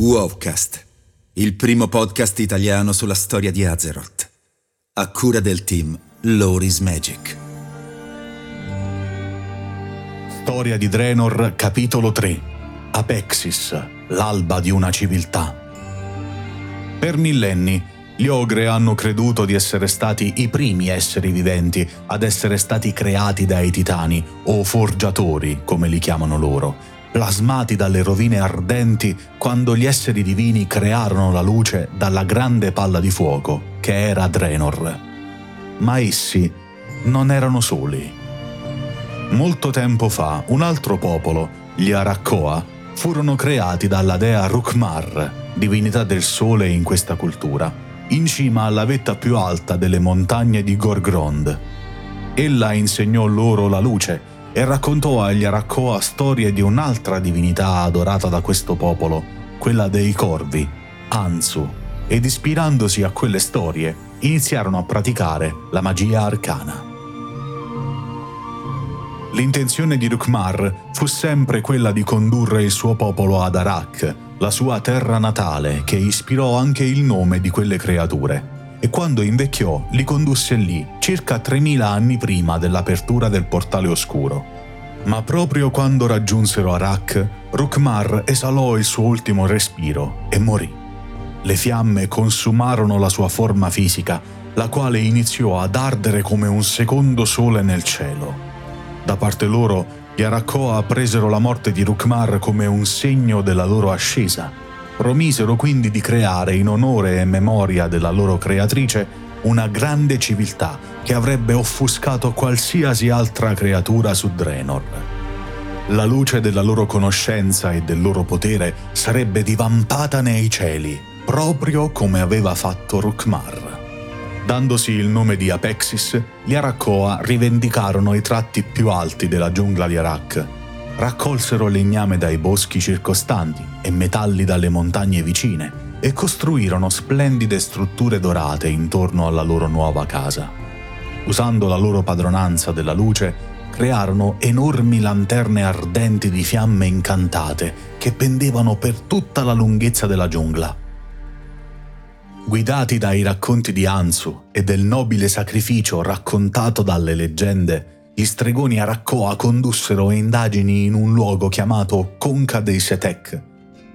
Wowcast, il primo podcast italiano sulla storia di Azeroth, a cura del team Loris Magic. Storia di Draenor, capitolo 3. Apexis, l'alba di una civiltà. Per millenni, gli ogre hanno creduto di essere stati i primi esseri viventi ad essere stati creati dai titani, o forgiatori, come li chiamano loro, plasmati dalle rovine ardenti quando gli esseri divini crearono la luce dalla grande palla di fuoco che era Draenor. Ma essi non erano soli. Molto tempo fa un altro popolo, gli Arakkoa, furono creati dalla dea Rukmar, divinità del sole in questa cultura, in cima alla vetta più alta delle montagne di Gorgrond. Ella insegnò loro la luce e raccontò agli Arakkoa storie di un'altra divinità adorata da questo popolo, quella dei corvi, Anzu, ed ispirandosi a quelle storie iniziarono a praticare la magia arcana. L'intenzione di Rukmar fu sempre quella di condurre il suo popolo ad Arak, la sua terra natale, che ispirò anche il nome di quelle creature e quando invecchiò li condusse lì circa 3000 anni prima dell'apertura del portale oscuro. Ma proprio quando raggiunsero Arak, Rukmar esalò il suo ultimo respiro e morì. Le fiamme consumarono la sua forma fisica, la quale iniziò ad ardere come un secondo sole nel cielo. Da parte loro, gli Arakkoa presero la morte di Rukmar come un segno della loro ascesa promisero quindi di creare in onore e memoria della loro creatrice una grande civiltà che avrebbe offuscato qualsiasi altra creatura su Draenor. La luce della loro conoscenza e del loro potere sarebbe divampata nei cieli, proprio come aveva fatto Rukmar. Dandosi il nome di Apexis, gli Arakkoa rivendicarono i tratti più alti della giungla di Arak raccolsero legname dai boschi circostanti e metalli dalle montagne vicine e costruirono splendide strutture dorate intorno alla loro nuova casa. Usando la loro padronanza della luce, crearono enormi lanterne ardenti di fiamme incantate che pendevano per tutta la lunghezza della giungla. Guidati dai racconti di Ansu e del nobile sacrificio raccontato dalle leggende, gli stregoni Arakkoa condussero indagini in un luogo chiamato Conca dei Setek.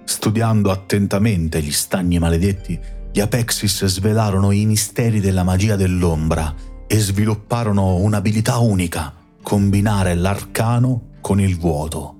Studiando attentamente gli stagni maledetti, gli Apexis svelarono i misteri della magia dell'ombra e svilupparono un'abilità unica, combinare l'arcano con il vuoto.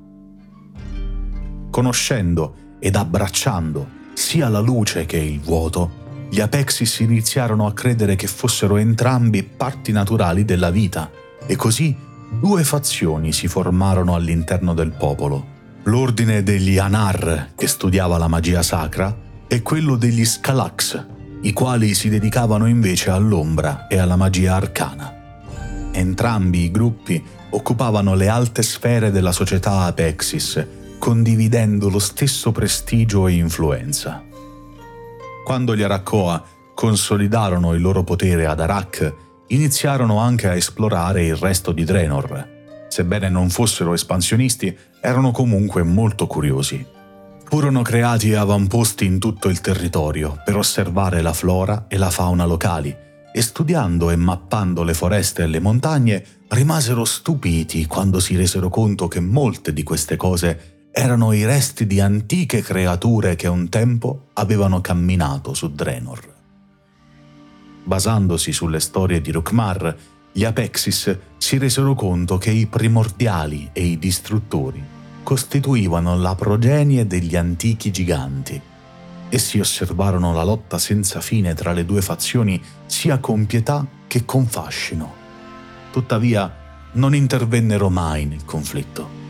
Conoscendo ed abbracciando sia la luce che il vuoto, gli Apexis iniziarono a credere che fossero entrambi parti naturali della vita e così due fazioni si formarono all'interno del popolo. L'ordine degli Anar, che studiava la magia sacra, e quello degli Scalax, i quali si dedicavano invece all'ombra e alla magia arcana. Entrambi i gruppi occupavano le alte sfere della società Apexis, condividendo lo stesso prestigio e influenza. Quando gli Arakkoa consolidarono il loro potere ad Arak iniziarono anche a esplorare il resto di Draenor. Sebbene non fossero espansionisti, erano comunque molto curiosi. Furono creati avamposti in tutto il territorio per osservare la flora e la fauna locali e studiando e mappando le foreste e le montagne rimasero stupiti quando si resero conto che molte di queste cose erano i resti di antiche creature che un tempo avevano camminato su Draenor. Basandosi sulle storie di Rukmar, gli Apexis si resero conto che i primordiali e i distruttori costituivano la progenie degli antichi giganti. Essi osservarono la lotta senza fine tra le due fazioni sia con pietà che con fascino. Tuttavia, non intervennero mai nel conflitto.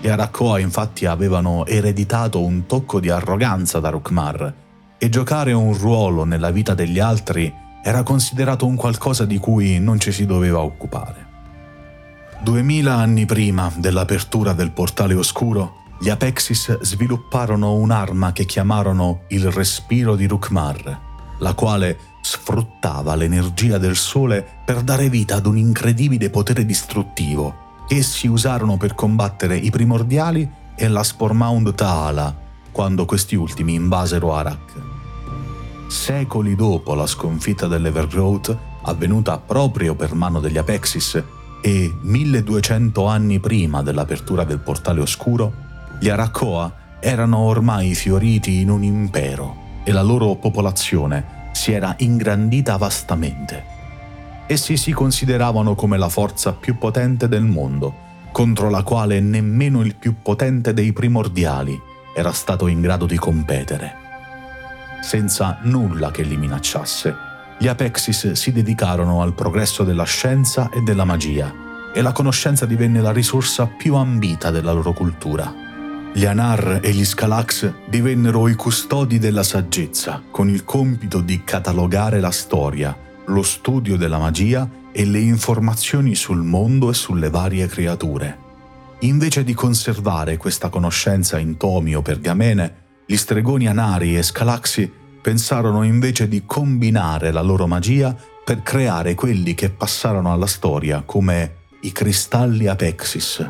Gli Arakkoa infatti avevano ereditato un tocco di arroganza da Rukmar e giocare un ruolo nella vita degli altri era considerato un qualcosa di cui non ci si doveva occupare. Duemila anni prima dell'apertura del portale oscuro, gli Apexis svilupparono un'arma che chiamarono il respiro di Rukmar, la quale sfruttava l'energia del sole per dare vita ad un incredibile potere distruttivo che essi usarono per combattere i primordiali e la Spormound Taala, quando questi ultimi invasero Arak. Secoli dopo la sconfitta dell'Evergrowth, avvenuta proprio per mano degli Apexis, e 1200 anni prima dell'apertura del portale oscuro, gli Arakoa erano ormai fioriti in un impero e la loro popolazione si era ingrandita vastamente. Essi si consideravano come la forza più potente del mondo, contro la quale nemmeno il più potente dei primordiali era stato in grado di competere. Senza nulla che li minacciasse, gli Apexis si dedicarono al progresso della scienza e della magia, e la conoscenza divenne la risorsa più ambita della loro cultura. Gli Anar e gli Scalax divennero i custodi della saggezza, con il compito di catalogare la storia, lo studio della magia e le informazioni sul mondo e sulle varie creature. Invece di conservare questa conoscenza in tomi o pergamene, gli stregoni Anari e Scalaxi pensarono invece di combinare la loro magia per creare quelli che passarono alla storia come i cristalli Apexis.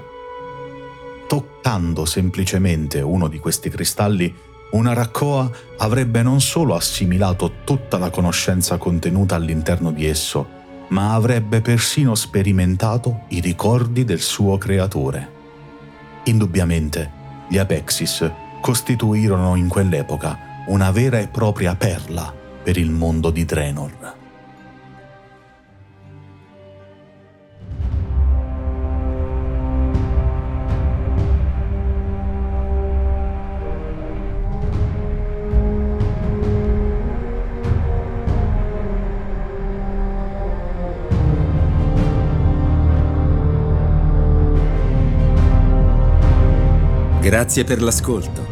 Toccando semplicemente uno di questi cristalli, una Raccoa avrebbe non solo assimilato tutta la conoscenza contenuta all'interno di esso, ma avrebbe persino sperimentato i ricordi del suo creatore. Indubbiamente, gli Apexis costituirono in quell'epoca una vera e propria perla per il mondo di Draenor. Grazie per l'ascolto.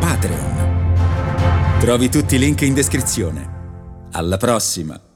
Patreon. Trovi tutti i link in descrizione. Alla prossima!